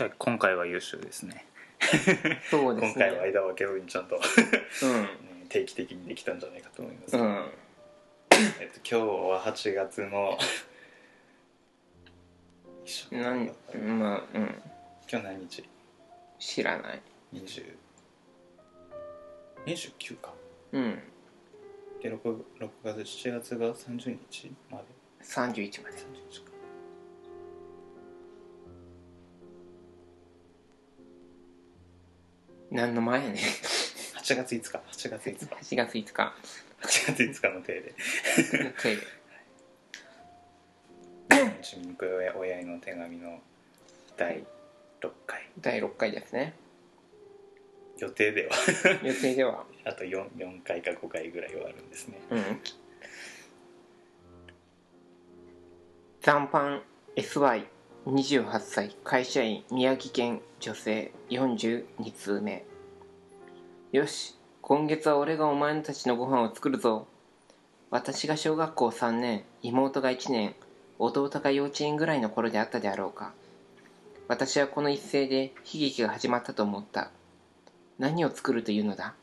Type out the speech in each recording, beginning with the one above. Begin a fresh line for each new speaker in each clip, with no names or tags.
私は今回は優秀ですね。
そうですね。
今回は間を空けずにちゃんと、
う
ね定期的にできたんじゃないかと思います、
んうん。
えっと、今日は8月の一緒
なんまあうん。
今日何日？
知らない。
20 29か。
うん。
で 6, 6月7月が30日まで。
31まで。
30日か
何の前やねん。
8月5日。8月5日。
8月5日。
8月5日の手で。
トイレ
ちみく親親への手紙の第6回。
第6回ですね。
予定では。
予定では。
あと 4, 4回か5回ぐらいはあるんですね。
うん。残飯 SY28 歳会社員宮城県女性42通目。よし今月は俺がお前たちのご飯を作るぞ。私が小学校3年妹が1年弟が幼稚園ぐらいの頃であったであろうか。私はこの一斉で悲劇が始まったと思った。何を作るというのだ？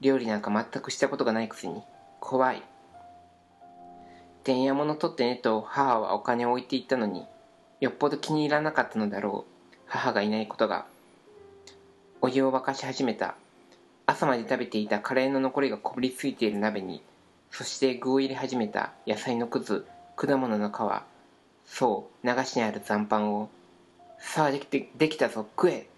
料理なんか全くしたことがないくせに。怖い。てんやもの取ってねと母はお金を置いていったのによっぽど気に入らなかったのだろう。母がいないことがお湯を沸かし始めた。朝まで食べていたカレーの残りがこびりついている鍋にそして具を入れ始めた野菜のくず果物の皮そう流しにある残飯をさあできてできたぞ食え。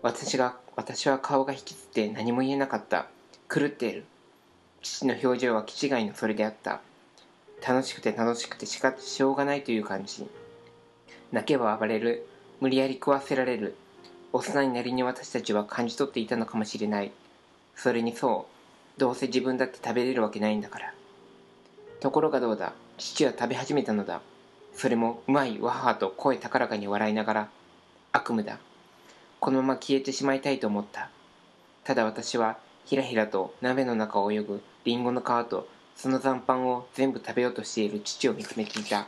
私が私は顔が引きつって何も言えなかった。狂っている。父の表情は気違いのそれであった。楽しくて楽しくてしかしょうがないという感じ。泣けば暴れる。無理やり食わせられる。幼いなりに私たちは感じ取っていたのかもしれない。それにそうどうせ自分だって食べれるわけないんだから。ところがどうだ父は食べ始めたのだ。それもうまいわはと声高らかに笑いながら悪夢だ。このまま消えてしまいたいと思った。ただ私はひらひらと鍋の中を泳ぐリンゴの皮とその残飯を全部食べようとしている父を見つめていた。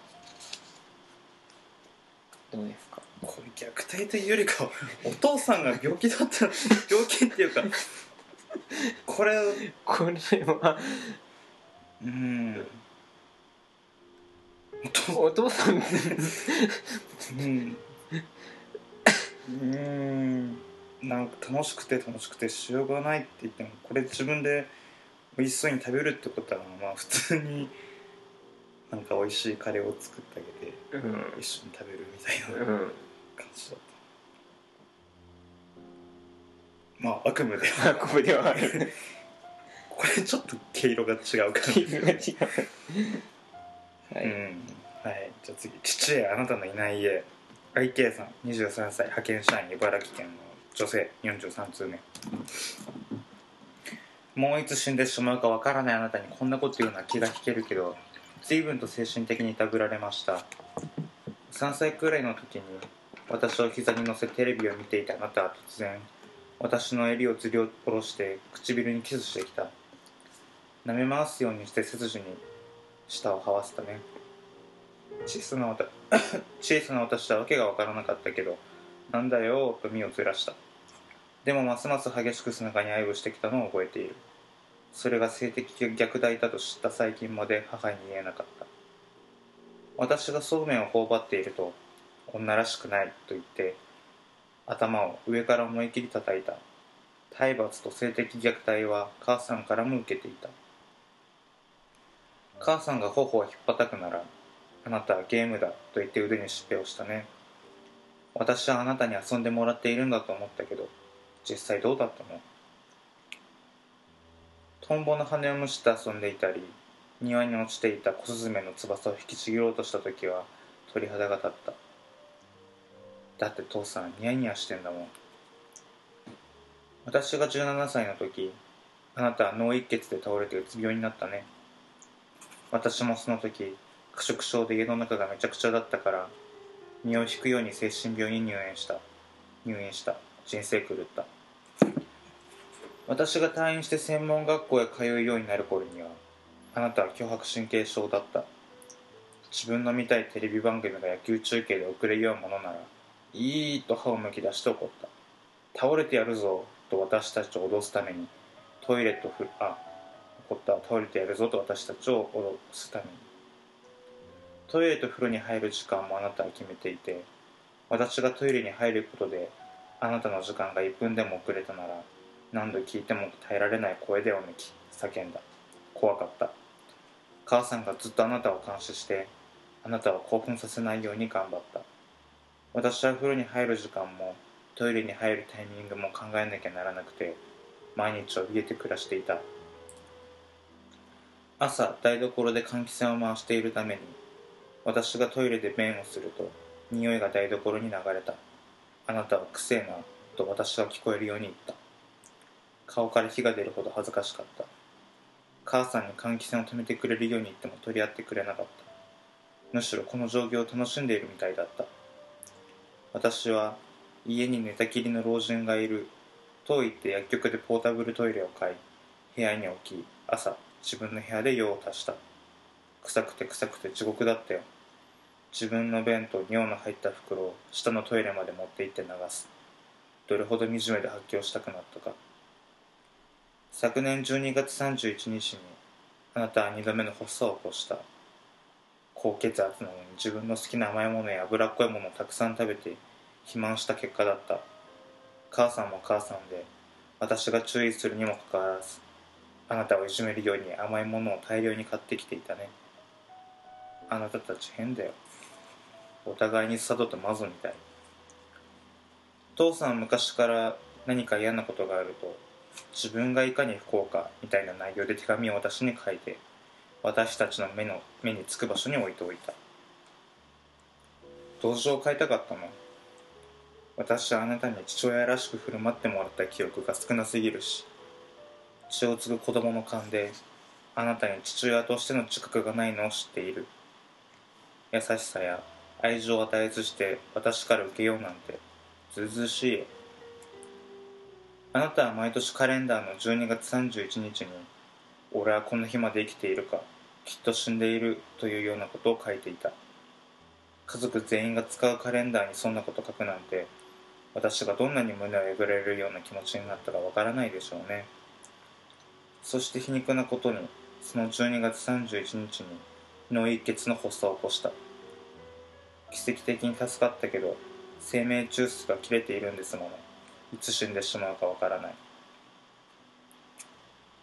どうですか？
これ虐待というよりかはお父さんが病気だった病気っていうかこれ
これは
うん。お父
さん。
うん。うん。なんか楽しくて楽しくてしょうがないって言ってもこれ自分で美味しそうに食べるってことはまあ普通になんか美味しいカレーを作ってあげて
うん。
一緒に食べるみたいな。
うん
感じだった。まあ悪夢では
ここではある。
これちょっと毛色が違う感じ
気が違う。はい、
うん。はい。じゃあ次。父へあなたのいない家。IK さん23歳。派遣社員茨城県の女性。43通目。もういつ死んでしまうかわからない。あなたにこんなこと言うのは気が引けるけど。随分と精神的にいたぶられました。3歳くらいの時に私を膝に乗せテレビを見ていたあなたは突然私の襟をずり下ろして唇にキスしてきた。舐め回すようにして背筋に舌を這わせたね。小さな私 小さな私はわけが分からなかったけどなんだよと身をずらした。でもますます激しく背中に愛をしてきたのを覚えている。それが性的虐待だと知った最近まで母に言えなかった。私がそうめんを頬張っていると女らしくないと言って頭を上から思い切り叩いた。体罰と性的虐待は母さんからも受けていた。母さんが頬を引っ叩くならあなたはゲームだと言って腕にしっぺをしたね。私はあなたに遊んでもらっているんだと思ったけど実際どうだったの？トンボの羽を蒸して遊んでいたり庭に落ちていた小スズメの翼を引きちぎろうとした時は鳥肌が立っただって父さんニヤニヤしてんだもん。私が17歳の時あなたは脳一血で倒れてうつ病になったね。私もその時過食症で家の中がめちゃくちゃだったから身を引くように精神病に入院した。入院した。人生狂った。私が退院して専門学校へ通うようになる頃にはあなたは強迫神経症だった。自分の見たいテレビ番組が野球中継で遅れようものならいいと歯をむき出して怒った。倒れてやるぞと私たちを脅すために。トイレとふあ怒った。倒れてやるぞと私たちを脅すために。トイレと風呂に入る時間もあなたは決めていて私がトイレに入ることであなたの時間が1分でも遅れたなら何度聞いても耐えられない声でおめき叫んだ。怖かった。母さんがずっとあなたを監視してあなたを興奮させないように頑張った。私は風呂に入る時間もトイレに入るタイミングも考えなきゃならなくて毎日怯えて暮らしていた。朝台所で換気扇を回しているために私がトイレで便をすると匂いが台所に流れた。あなたはくせえなと私は聞こえるように言った。顔から火が出るほど恥ずかしかった。母さんに換気扇を止めてくれるように言っても取り合ってくれなかった。むしろこの状況を楽しんでいるみたいだった。私は家に寝たきりの老人がいると言って薬局でポータブルトイレを買い部屋に置き朝自分の部屋で用を足した。臭くて臭くて地獄だったよ。自分の便と尿の入った袋を下のトイレまで持って行って流す。どれほど惨めで発狂したくなったか。昨年12月31日にあなたは2度目の発作を起こした。高血圧なのに自分の好きな甘いものや脂っこいものをたくさん食べて肥満した結果だった。母さんも母さんで私が注意するにもかかわらずあなたをいじめるように甘いものを大量に買ってきていたね。あなたたち変だよ。お互いに佐渡とマゾみたい。父さん昔から何か嫌なことがあると自分がいかに不幸かみたいな内容で手紙を私に書いて私たちの目の目につく場所に置いておいた。同情を変えたかったの。私はあなたに父親らしく振る舞ってもらった記憶が少なすぎるし血を継ぐ子供の勘であなたに父親としての自覚がないのを知っている。優しさや愛情を与えずして私から受けようなんてずうずうしいよ。あなたは毎年カレンダーの12月31日に「俺はこの日まで生きているかきっと死んでいる」というようなことを書いていた。家族全員が使うカレンダーにそんなこと書くなんて私がどんなに胸をえぐれるような気持ちになったかわからないでしょうね。そして皮肉なことにその12月31日に脳一血の発作を起こした。奇跡的に助かったけど生命中枢が切れているんですもの。いつ死んでしまうかわからない。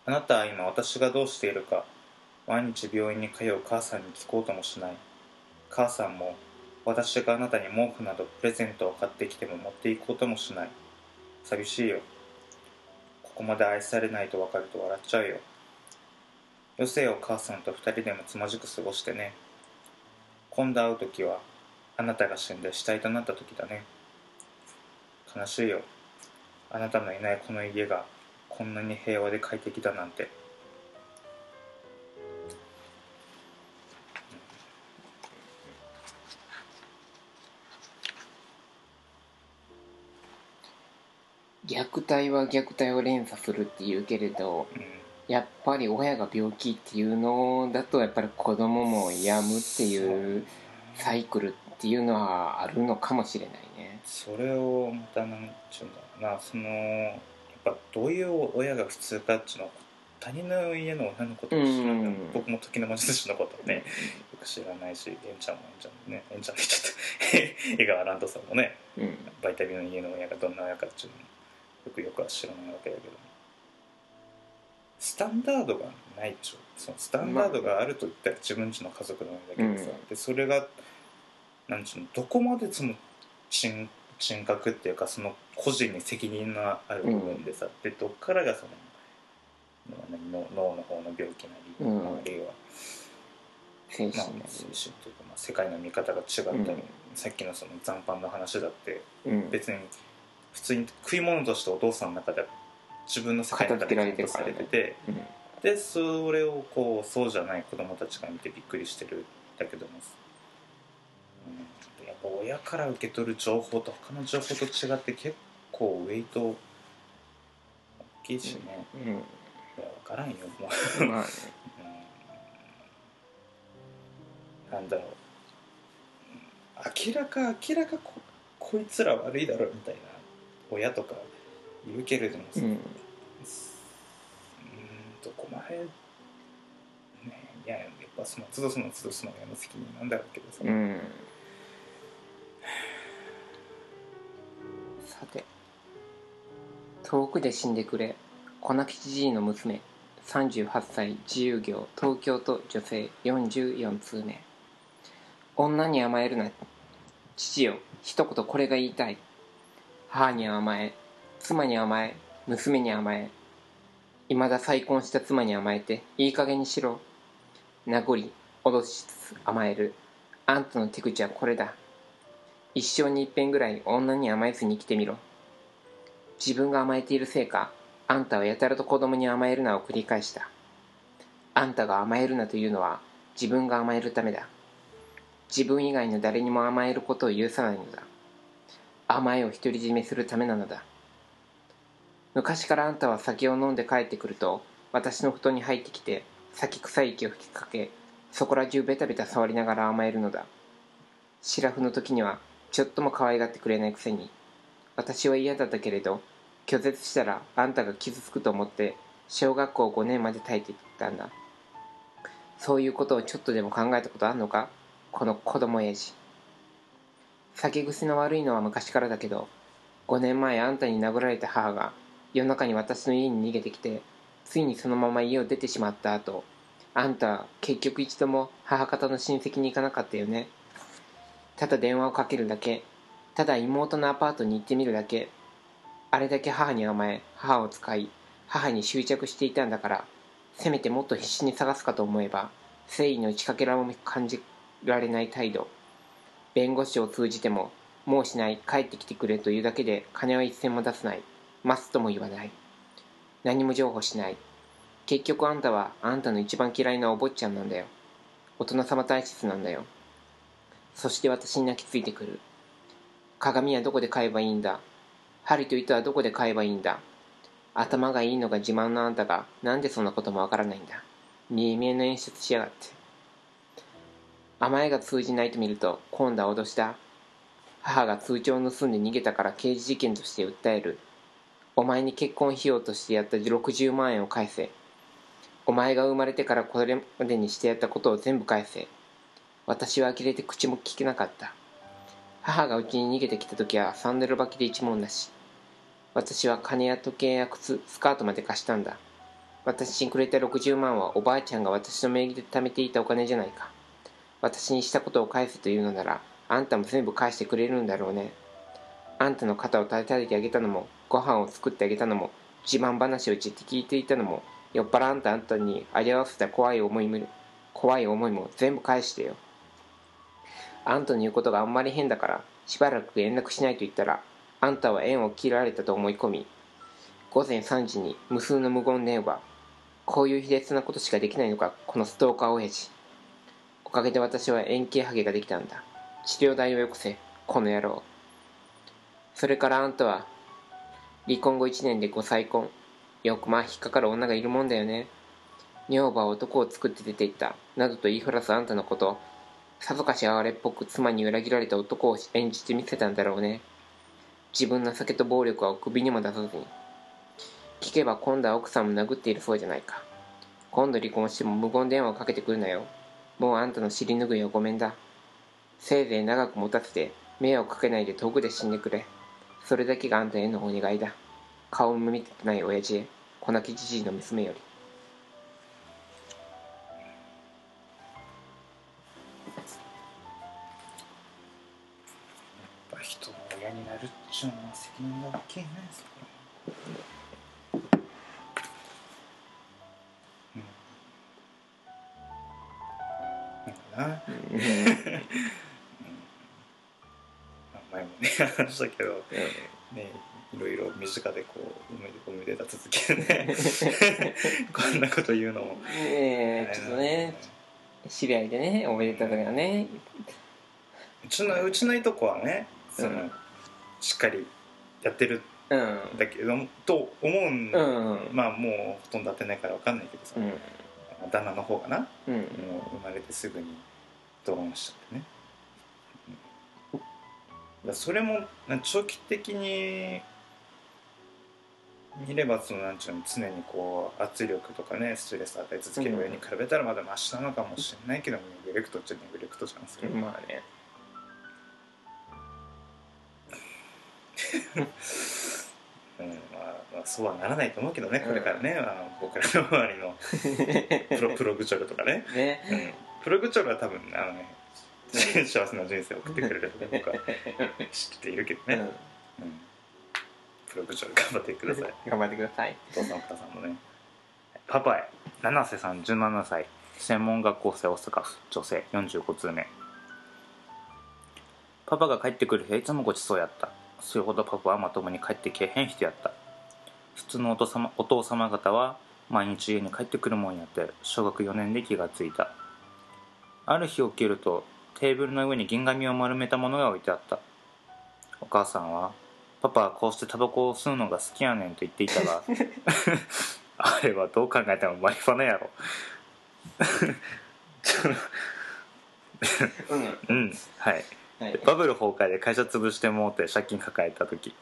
あなたは今私がどうしているか毎日病院に通う母さんに聞こうともしない。母さんも私があなたに毛布などプレゼントを買ってきても持っていこうともしない。寂しいよ。ここまで愛されないと分かると笑っちゃうよ。余生を母さんと二人でもつまじく過ごしてね。今度会う時はあなたが死んで死体となった時だね。悲しいよ。あなたのいないこの家がこんなに平和で快適だなんて。
虐待は虐待を連鎖するっていうけれど
うん。
やっぱり親が病気っていうのだとやっぱり子供も病むっていうサイクルっていうのはあるのかもしれないね。
それをまたなんちゅうんだろうなそのぱどういう親が普通かっていうのは他人の家の親のことを知らない、
うん
僕も時の魔術師のことはねよく知らないしエンちゃんもエンちゃんもねエンちゃんって言っちゃった江川乱斗さんもね
うん。
バイタビの家の親がどんな親かっていうのもよくよくは知らないわけだけどスタンダードがないでしょそのスタンダードがあると言ったら自分ちの家族なんだけどさ、
うん。
でそれがなんちゅうのどこまでその人人格っていうかその個人に責任のある部分でさ、でどっからがその何脳脳の方の病気なり、
うん。
まああるいは、
精神。
まあ、
な
精神というか、まあ、世界の見方が違ったり、
うん。
さっきのその残飯の話だって
りうん。
別に普通に食い物としてお父さんの中では自分の世界の中でカウントされてて
うん
でそれをこうそうじゃない子供たちが見てびっくりしてるだけども、親から受け取る情報と他の情報と違って結構ウェイト大きいしね、いや分からんよもう、
うんまあね。
うん。なんだろう。うん明らか明らかここいつら悪いだろみたいな親とかいるけれどもさ、
うん。
うーんどこまでねいややっぱその都度その都度その親の責任なんだろうけどさ、
うんさて遠くで死んでくれ小泣きじいの娘38歳自由業東京都女性44通目女に甘えるな父よ一言これが言いたい。母に甘え妻に甘え娘に甘え。未だ再婚した妻に甘えていい加減にしろ。名残脅しつつ甘える。あんたの手口はこれだ。一生に一遍ぐらい女に甘えずに生きてみろ。自分が甘えているせいかあんたはやたらと子供に甘えるなを繰り返した。あんたが甘えるなというのは自分が甘えるためだ。自分以外の誰にも甘えることを許さないのだ。甘えを独り占めするためなのだ。昔からあんたは酒を飲んで帰ってくると私の布団に入ってきて酒臭い息を吹きかけそこら中ベタベタ触りながら甘えるのだ。シラフの時にはちょっとも可愛がってくれないくせに。私は嫌だったけれど拒絶したらあんたが傷つくと思って小学校5年まで耐えていったんだ。そういうことをちょっとでも考えたことあんのか？この子供親父酒癖の悪いのは昔からだけど5年前あんたに殴られた母が夜中に私の家に逃げてきてついにそのまま家を出てしまった後あんた結局一度も母方の親戚に行かなかったよね。ただ電話をかけるだけ。ただ妹のアパートに行ってみるだけ。あれだけ母に甘え母を使い母に執着していたんだからせめてもっと必死に探すかと思えば誠意の打ちかけらも感じられない態度。弁護士を通じてももうしない帰ってきてくれというだけで金は一銭も出さない。待つとも言わない。何も譲歩しない。結局あんたはあんたの一番嫌いなお坊ちゃんなんだよ。大人様体質なんだよ。そして私に泣きついてくる。鏡はどこで買えばいいんだ？針と糸はどこで買えばいいんだ？頭がいいのが自慢のあんたが？なんでそんなこともわからないんだ？見え見えの演出しやがって。甘えが通じないと見ると今度は脅しだ母が通帳を盗んで逃げたから刑事事件として訴える。お前に結婚費用としてやった60万円を返せ。お前が生まれてからこれまでにしてやったことを全部返せ。私は呆れて口も聞けなかった。母がうちに逃げてきた時はサンダル履きで一文なし。私は金や時計や靴スカートまで貸したんだ。私にくれた60万はおばあちゃんが私の名義で貯めていたお金じゃないか。私にしたことを返せというのならあんたも全部返してくれるんだろうね。あんたの肩を叩いてあげたのもご飯を作ってあげたのも自慢話をちって聞いていたのも酔っ払あんたあんたに味わわせた怖い思いも怖い思いも全部返してよ。あんたの言うことがあんまり変だからしばらく連絡しないと言ったらあんたは縁を切られたと思い込み午前3時に無数の無言電話こういう卑劣なことしかできないのかこのストーカー親父おかげで私は円形ハゲができたんだ。治療代をよこせこの野郎。それからあんたは離婚後1年でご再婚よくまあ引っかかる女がいるもんだよね。女房は男を作って出て行ったなどと言いふらすあんたのことさぞかし哀れっぽく妻に裏切られた男を演じてみせたんだろうね。自分の酒と暴力は首にも出さずに。聞けば今度は奥さんも殴っているそうじゃないか。今度離婚しても無言電話をかけてくるなよ。もうあんたの尻拭いはごめんだ。せいぜい長く持たせて迷惑かけないで遠くで死んでくれ。それだけがあんたへのお願いだ。顔も見てない親父へ。小泣きじじいの娘より。
のは責任が大きいねそこうん。なん、前もね話したけどねいろいろ身近でこうおめでおめでた続きでねこん。なこと言うのも
ねえちょっとね知り合いでねおめでた時はね
うちのうちのいとこはねその、
うん。
しっかりやってる
うん。
んだけどと思うん、
うん。
まあもうほとんど会ってないから分かんないけどさ、
うん。
旦那の方がなも
うん。
う生まれてすぐにドローンしちゃってね、だそれもな長期的に見ればそのなんちゅうの常にこう圧力とかねストレス与え続ける上に比べたらまだマシなのかもしれないけど、ネグレクトっちゃネグレクトじゃんそれ。は
まあね
うんまあ、まあそうはならないと思うけどねこれからね、あの僕らの周りの プロプログチョルとかね、
ね。
うん、プログチョルは多分あのね幸せな人生を送ってくれると僕は知っているけどね、
うん。
うん。プログチョル頑張ってください。
頑張ってください。
お父さんお母さんもね。パパへ。七瀬さん17歳。専門学校生大阪府。女性45通目パパが帰ってくる日はいつもごちそうやったそれほどパパはまともに帰ってけえへん人やった。普通のお父様お父様方は毎日家に帰ってくるもんやって小学4年で気がついた。ある日起きるとテーブルの上に銀紙を丸めたものが置いてあった。お母さんはパパはこうしてタバコを吸うのが好きやねんと言っていたが あれはどう考えてもマリファナやろ。
うん。
うんはい
はい。
バブル崩壊で会社潰してもうて借金抱えた時。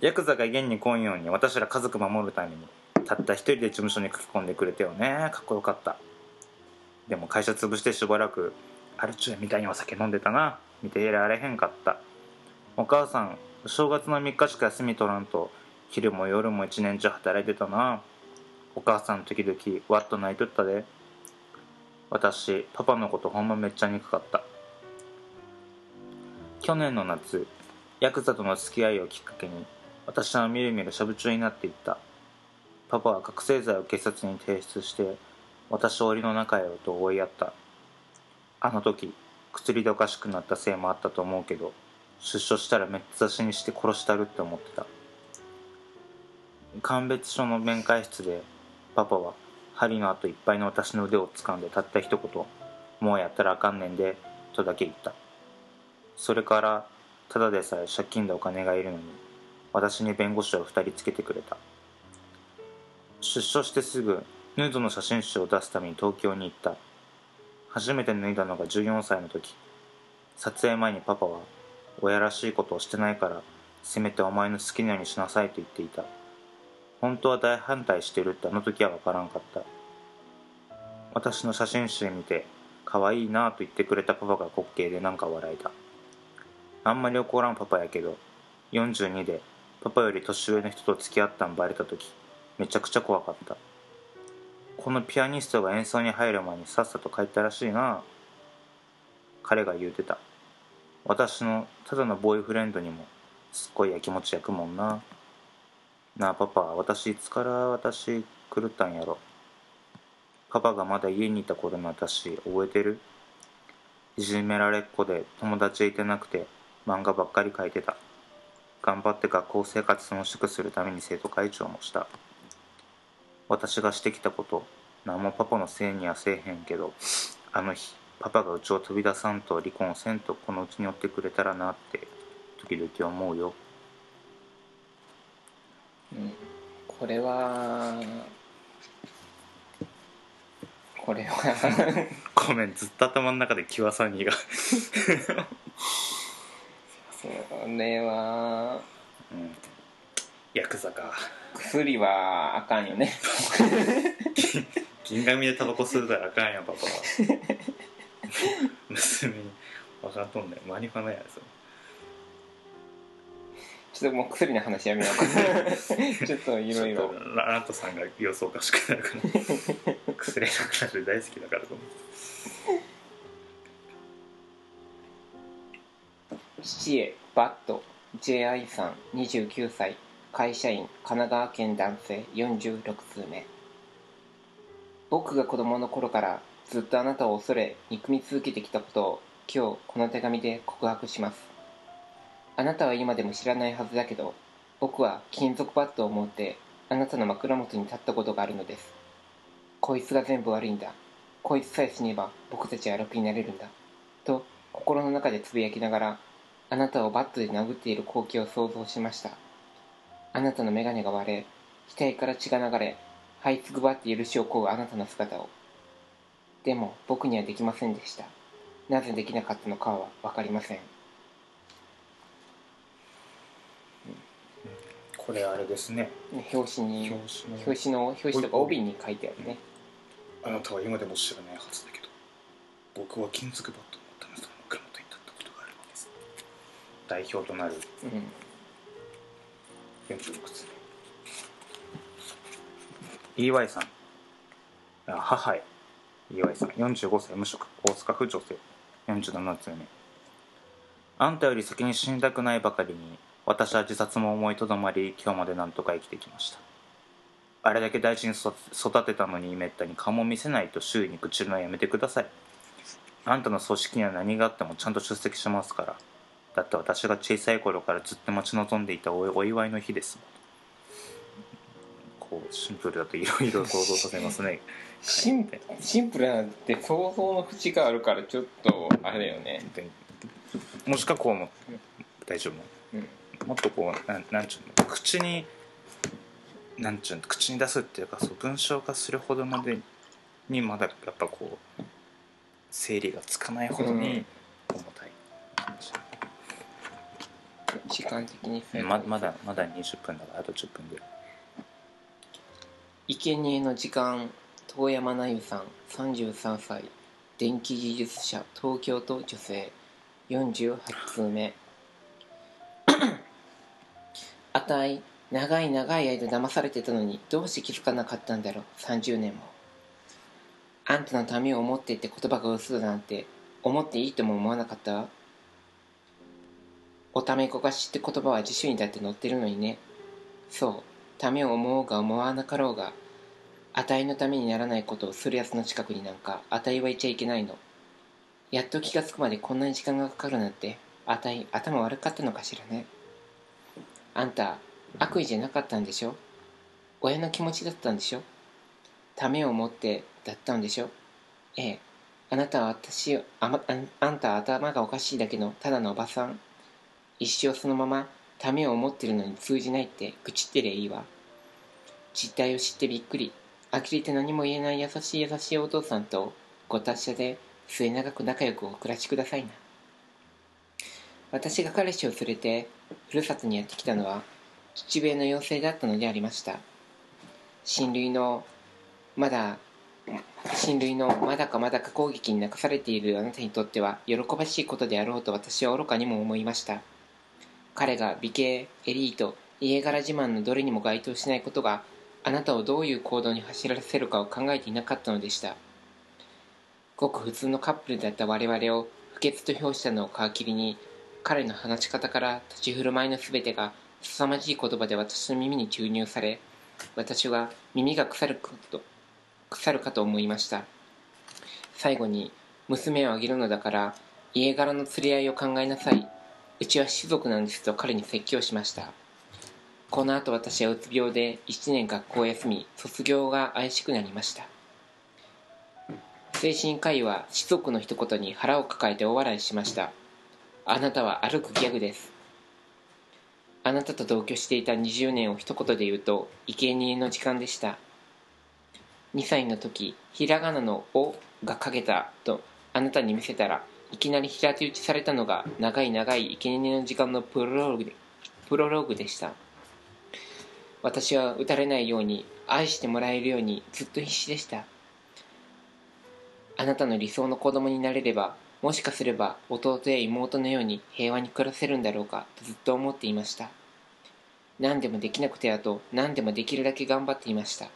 ヤクザが現に来んように私ら家族守るためにたった一人で事務所に書き込んでくれたよね。かっこよかった。でも会社潰してしばらくアルチューみたいにお酒飲んでたな。見ていられへんかった。お母さん正月の3日しか休み取らんと昼も夜も一年中働いてたな。お母さん時々わっと泣いとったで。私パパのことほんまめっちゃ憎かった。去年の夏ヤクザとの付き合いをきっかけに私はみるみるしゃぶ中になっていった。パパは覚醒剤を警察に提出して私を檻の中へと追いやった。あの時薬でおかしくなったせいもあったと思うけど出所したらめっ刺しにして殺したるって思ってた。鑑別所の面会室でパパは針の跡いっぱいの私の腕を掴んでたった一言「もうやったらあかんねんで」とだけ言った。それからただでさえ借金でお金がいるのに私に弁護士を2人つけてくれた。出所してすぐヌードの写真集を出すために東京に行った。初めて脱いだのが14歳の時。撮影前にパパは親らしいことをしてないからせめてお前の好きなようにしなさいと言っていた。本当は大反対してるってあの時は分からんかった。私の写真集見て可愛いなと言ってくれたパパが滑稽でなんか笑えた。あんまり怒らんパパやけど42でパパより年上の人と付き合ったんバレた時めちゃくちゃ怖かった。このピアニストが演奏に入る前にさっさと帰ったらしいな彼が言うてた。私のただのボーイフレンドにもすっごいやきもち焼くもんな。なあパパ私いつから私狂ったんやろ。パパがまだ家にいた頃の私覚えてる？いじめられっ子で友達いてなくて漫画ばっかり描いてた。頑張って学校生活楽しくするために生徒会長もした。私がしてきたこと何もパパのせいにはせえへんけどあの日パパがうちを飛び出さんと離婚せんとこのうちにおってくれたらなって時々思うよ。
うん。これはこれは。
ごめんずっと頭の中でキワサニーが
それは
うん。ヤクザか。
薬はあかんよね。
銀紙でタバコ吸うたらあかんやんパパは。娘に分かっとんねや
ちょっともう薬の話やめようかちょっといろいろ。
ララントさんが様子おかしくなるから。薬なくなる大好きだからと思
七重バット JI さん29歳会社員神奈川県男性46通目。僕が子供の頃からずっとあなたを恐れ憎み続けてきたことを今日この手紙で告白します。あなたは今でも知らないはずだけど僕は金属バットを持ってあなたの枕元に立ったことがあるのです。こいつが全部悪いんだ。こいつさえ死ねば僕たちは楽になれるんだ。と心の中でつぶやきながらあなたをバットで殴っている光景を想像しました。あなたの眼鏡が割れ、額から血が流れ、這いつくばって許しを請うあなたの姿を。でも僕にはできませんでした。なぜできなかったのかは分かりません。
これあれですね。
表紙に、
表紙の、
表紙の表紙とか帯に書いてあるね。
あなたは今でも知らないはずだけど、僕は金属バット。代表となる
うん。
46つ EY さん。あ母へ。EY さん。45歳無職。大阪府女性。47つ目。あんたより先に死にたくないばかりに私は自殺も思いとどまり今日までなんとか生きてきました。あれだけ大事に育育てたのにめったに顔も見せないと周囲に愚痴るのはやめてください。あんたの葬式には何があってもちゃんと出席しますからだって私が小さい頃からずっと待ち望んでいたおお祝いの日ですこうシンプルだといろいろ想像させますね。
シンシンプルなんて想像の縁があるからちょっとあれだよね。
でもしかこうも大丈夫？
うん。
もっとこうなんなんちゅうの？口になんちゅうの？口に出すっていうかそう文章化するほどまでにまだやっぱこう整理がつかないほどに重た
時間的に
ままだまだ20分だからあと10分ぐらい。
生贄の時間遠山奈由さん33歳電気技術者東京都女性48通目。あたい長い長い間騙されてたのにどうして気づかなかったんだろう30年も。あんたのためを思ってって言葉が嘘だなんて思っていいとも思わなかった？おためこがしって言葉は辞書にだって載ってるのにね。そう。ためを思おうが思わなかろうがあたいのためにならないことをするやつの近くになんかあたいはいちゃいけないの。やっと気がつくまでこんなに時間がかかるなんてあたい頭悪かったのかしらね。あんた悪意じゃなかったんでしょ？親の気持ちだったんでしょ？ためを思ってだったんでしょ？ええ。あなたは私あ,、ま、ああんたは頭がおかしいだけのただのおばさん。一生そのままためを思ってるのに通じないって愚痴ってりゃいいわ。実態を知ってびっくり。呆れて何も言えない優しい優しいお父さんとご達者で末永く仲良くお暮らしくださいな。私が彼氏を連れてふるさとにやってきたのは父上の要請だったのでありました。親類のまだ親類のまだかまだか攻撃に泣かされているあなたにとっては喜ばしいことであろうと私は愚かにも思いました。彼が美形エリート家柄自慢のどれにも該当しないことがあなたをどういう行動に走らせるかを考えていなかったのでした。ごく普通のカップルだった我々を不潔と評したのを皮切りに彼の話し方から立ち振る舞いの全てが凄まじい言葉で私の耳に注入され私は耳が腐ること腐るかと思いました。最後に娘をあげるのだから家柄の釣り合いを考えなさい。うちは士族なんですと彼に説教しました。この後私はうつ病で1年学校を休み卒業が怪しくなりました。精神科医は士族の一言に腹を抱えて大笑いしました。あなたは歩くギャグです。あなたと同居していた20年を一言で言うと生贄の時間でした。2歳の時ひらがなの「お」が書けたとあなたに見せたらいきなり平手打ちされたのが長い長い生贄の時間のプロローグでプロローグでした。私は打たれないように愛してもらえるようにずっと必死でした。あなたの理想の子供になれればもしかすれば弟や妹のように平和に暮らせるんだろうかとずっと思っていました。何でもできなくてあと何でもできるだけ頑張っていました。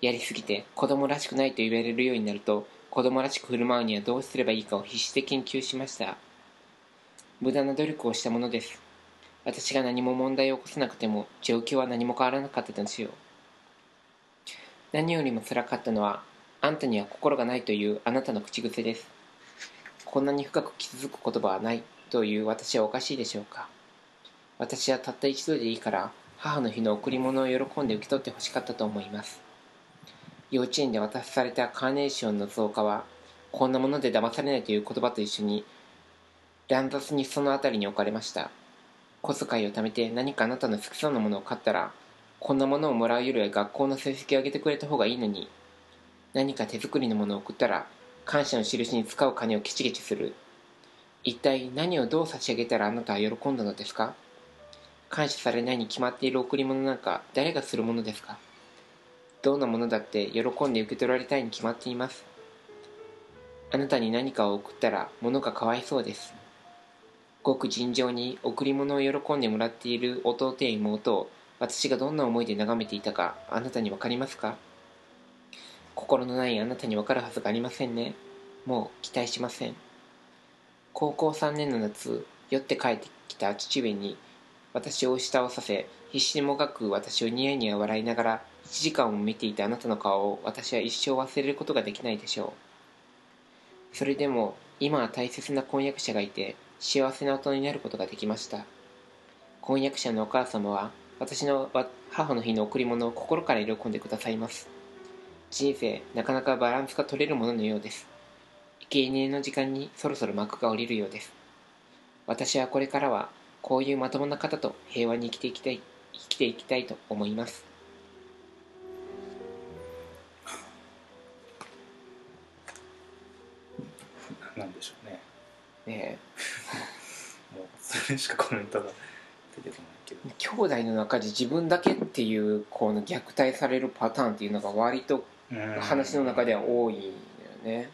やりすぎて子供らしくないと言われるようになると子供らしく振る舞うにはどうすればいいかを必死で研究しました。無駄な努力をしたものです。私が何も問題を起こさなくても状況は何も変わらなかったんですよ。何よりも辛かったのはあんたには心がないというあなたの口癖です。こんなに深く傷つく言葉はないという私はおかしいでしょうか。私はたった一度でいいから母の日の贈り物を喜んで受け取ってほしかったと思います。幼稚園で渡されたカーネーションの増加はこんなもので騙されないという言葉と一緒に乱雑にその辺りに置かれました。小遣いを貯めて何かあなたの好きそうなものを買ったらこんなものをもらうよりは学校の成績を上げてくれた方がいいのに何か手作りのものを送ったら感謝の印に使う金をケチケチする。一体何をどう差し上げたらあなたは喜んだのですか？感謝されないに決まっている贈り物なんか誰がするものですか？どんなものだって喜んで受け取られたいに決まっています。あなたに何かを送ったら物がかわいそうです。ごく尋常に贈り物を喜んでもらっている弟や妹を私がどんな思いで眺めていたかあなたに分かりますか？心のないあなたに分かるはずがありませんね。もう期待しません。高校3年の夏酔って帰ってきた父上に私を押し倒させ必死にもがく私をニヤニヤ笑いながら1時間も見ていたあなたの顔を私は一生忘れることができないでしょう。それでも今は大切な婚約者がいて幸せな大人になることができました。婚約者のお母様は私の母の日の贈り物を心から喜んでくださいます。人生なかなかバランスが取れるもののようです。生贄の時間にそろそろ幕が下りるようです。私はこれからはこういうまともな方と平和に生きていきたい生きていきたいと思います。
なんでしょうね。
ね
もうそれしかコメントが出てこないけど。
え兄弟の中で自分だけっていうこの虐待されるパターンっていうのが割と
うん
話の中では多いん。だよね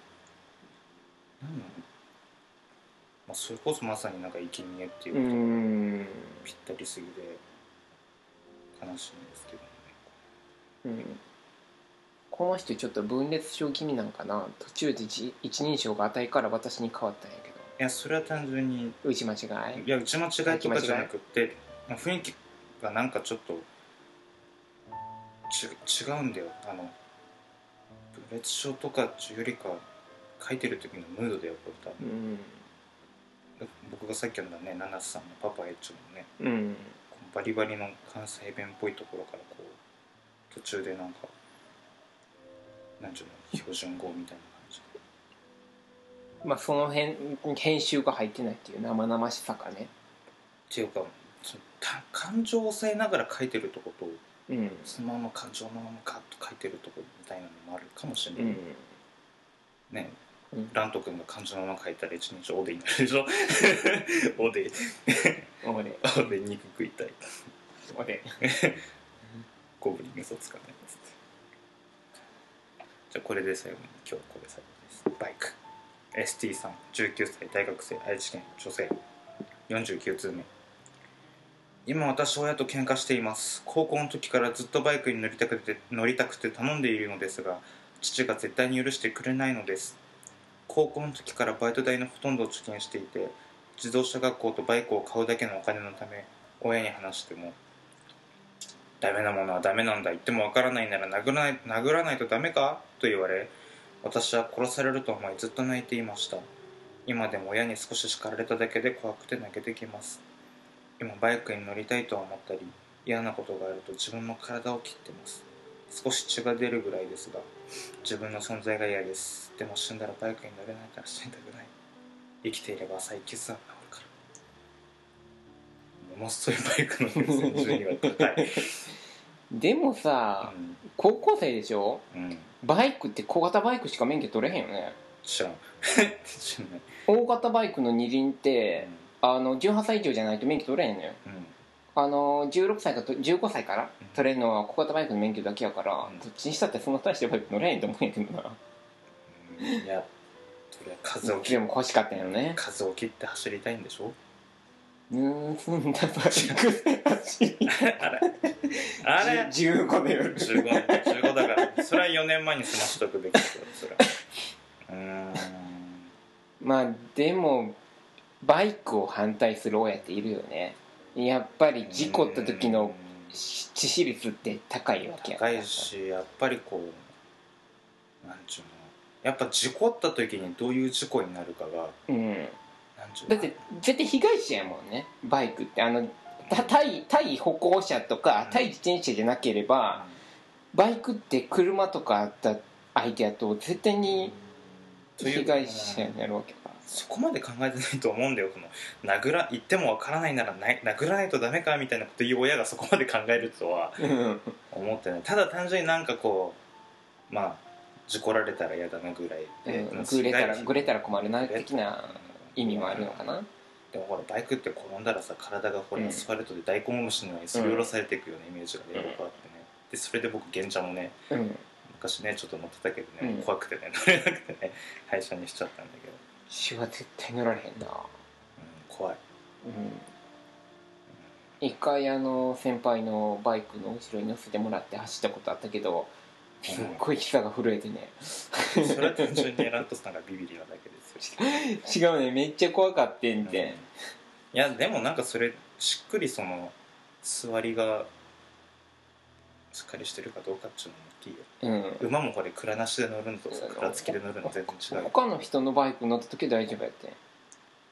まあ、それこそまさになんか生贄っていう
う
ことぴったりすぎで悲しいんですけどね。
うんこの人ちょっと分裂症気味なんかな？途中でじ一人称が値から私に変わったんやけど。
いやそれは単純に
打ち間違い？
いや打ち間違いとかじゃなくてまあ雰囲気がなんかちょっとち違うんだよ。あの分裂症とかっていうよりか書いてる時のムードだよこれ多分。
うん。
僕がさっき読んだね七瀬さんの「パパエッチ」のね
うん。
バリバリの関西弁っぽいところからこう途中でなんかなんちゅうの標準語みたいな感じ。
まあその辺編集が入ってないっていう生々しさかね。
っていうかそのた感情を抑えながら書いてるとこと？
うん。
そのまま感情のままガッと書いてるとこみたいなのもあるかもしれない、
うん。
ね。
うん。
ラント君が感情のまま書いたら一日おでになるでしょ？おで。
俺
おで 肉食いたい。
俺
ゴブリン嘘つかないっつってじゃこれで最後に今日これ最後です。バイク。ST さん19歳大学生愛知県女性。49通目。今私親と喧嘩しています。高校の時からずっとバイクに乗りたくて乗りたくて頼んでいるのですが父が絶対に許してくれないのです。高校の時からバイト代のほとんどを貯金していて自動車学校とバイクを買うだけのお金のため親に話してもダメなものはダメなんだ言ってもわからないなら殴らない殴らないとダメか？と言われ私は殺されると思いずっと泣いていました。今でも親に少し叱られただけで怖くて泣けてきます。今バイクに乗りたいと思ったり嫌なことがあると自分の体を切ってます。少し血が出るぐらいですが自分の存在が嫌です。でも死んだらバイクに乗れないから死にたくない。生きていれば浅い傷は治ものすごいバイクの優先順位が高い。
でもさ高校生でしょ？
うん、うん、
バイクって小型バイクしか免許取れへんよね。
知らん。知らない
大型バイクの二輪ってあの18歳以上じゃないと免許取れへんのよ。
うん。
あの16歳かと15歳から
うん。
取れるのは小型バイクの免許だけやから、
うん。
どっちにしたってそんな大してバイク乗れへんと思うんやけどな。
うん。いやそれは風を切
でも欲しかったんよね。
風を切って走りたいんでしょ？あれあれ。
15で夜
15年15だから。それは4年前に済ましとくべき。だよそれはうーん
まあでもバイクを反対する親っているよね。やっぱり事故った時のし致死率って高いわけや
高いしやっぱりこうなんちゅうの。やっぱ事故った時にどういう事故になるかが
うん
なんちゅうの
だって絶対被害者やもんね。バイクって。あのた対対歩行者とか対自転車じゃなければバイクって車とかあった相手やと絶対に被害者になるわけか
そこまで考えてないと思うんだよ。その殴ら言ってもわからないならない殴らないとダメかみたいなこと言う親がそこまで考えるとは思ってない。ただ単純になんかこうまあ事故られたら嫌だなぐらいで、
うん。ぐれたらぐれたら困るな的な意味もあるのかな？
でもほらバイクって転んだらさ体がこれ
うん。
アスファルトで大根おろしのようにすり下ろされていくようなイメージがね、僕はあってね。でそれで僕原茶もね
うん。
昔ねちょっと乗ってたけどね、
うん。
怖くてね乗れなくてね廃車にしちゃったんだけど、
シは絶対乗られへんな。
うん、怖い。
うん。一回あの先輩のバイクの後ろに乗せてもらって走ったことあったけどすっごい膝が震えてね。
それは単純にラントさんがビビりなだけですよ。
違うねめっちゃ怖かってんて、
いやでもなんかそれしっくりその座りがしっかりしてるかどうかっていうのも大きいよ。
うん。
馬もこれ蔵なしで乗るのと蔵付きで乗るの全然違う。よ
他の人のバイク乗った時大丈夫やって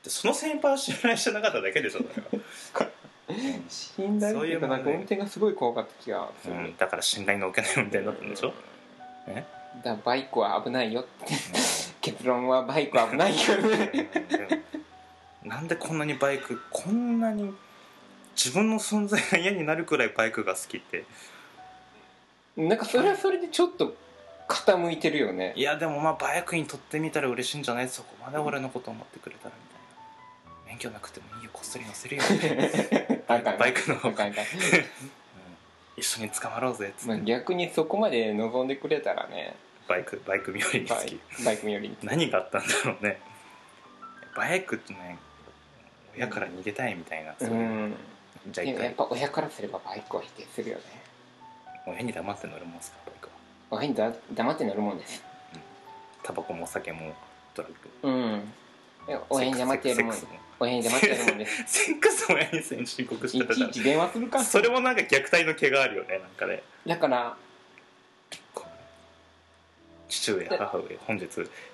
その先輩は信頼してなかっただけでしょ
信頼っていうかなんか運転がすごい怖かった気がする、
うん、だから信頼のおけない運転だったんでしょ、え？
だからバイクは危ないよって。結論はバイクは危ないよね。
なんでこんなにバイクこんなに自分の存在が嫌になるくらいバイクが好きって？
なんかそれはそれでちょっと傾いてるよね。
いやでもまあバイクにとってみたら嬉しいんじゃない？そこまで俺のこと思ってくれたらみたいな免許なくてもいいよ。こっそり乗せるよ、バイクの
あかんあかん
うん。一緒に捕まろうぜっつって、
まあ、逆にそこまで望んでくれたらね。
バイクバイク冥利に好き。
バイクよりに
何があったんだろうね。バイクってね親から逃げたいみたいな、
う
そういう。んじゃあ
やっぱ親からすればバイクは否定するよね。
親に黙って乗るもんすかバイクは。
親にだ黙って乗るもんです。
タバコもお酒もドラッグ。
うん親に黙ってやるもん。
セックスも
親に黙ってやるもんです。
セックスも親に先申告してたか
いちいち電話するか。ら
それもなんか虐待の毛があるよねなんかね。
だから
父上母上本日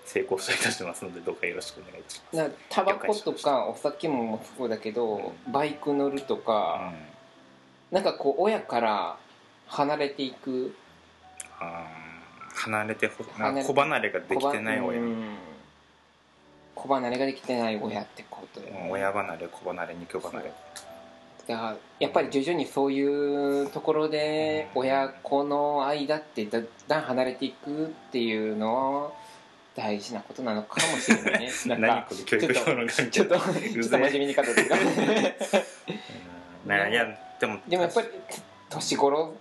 成功といたしますのでどうかよろしくお願いします。
なタバコとかお酒もそうだけど、バイク乗るとか、なんかこう親から離れていく。
あー離れてほ
離れ
子離れができてない親、
うん子離れができてない親ってことよね。
うん親離れ子離れ肉離れ。
だからやっぱり徐々にそういうところで親子の間ってだんだん離れていくっていうのは大事なことなのかもしれないね。なんかちょっとちょっと真面目に語ってる
うん。ねいやでも
でもやっぱり年頃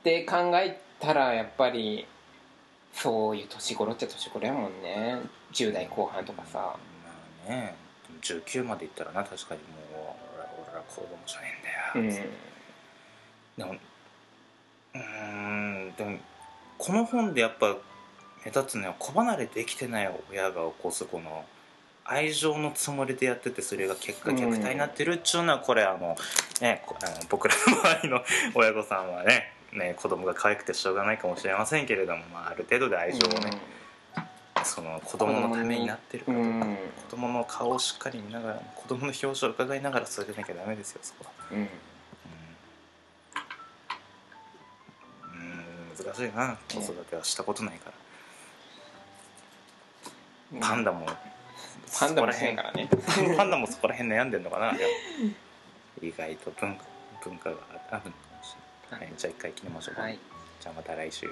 って考えたらやっぱりそういう年頃って年頃やもんね。10代後半とかさ。
まあね。でも19までいったらな確かにもう俺ら俺ら子供じゃねえんだよ、でもうーん。でもこの本でやっぱ目立つのは子離れできてない親が起こすこの愛情のつもりでやっててそれが結果虐待になってるっちゅうのはこれあの、ね、こあの僕らの周りの親御さんはねね子供が可愛くてしょうがないかもしれませんけれども、まあ、ある程度で愛情をね、その子供のためになってるか
う
どうか、
ん、
子供の顔をしっかり見ながら子供の表情を伺いながら育てなきゃダメですよそこは。
うん。
うん。難しいな。子育てはしたことないから、パンダも
パンダも
そこ
せんからね。
パンダもそこら辺悩んでんのかな意外と文化文化がある。のかはい、じゃあ一回切りましょうか、
はい。
じゃあまた来週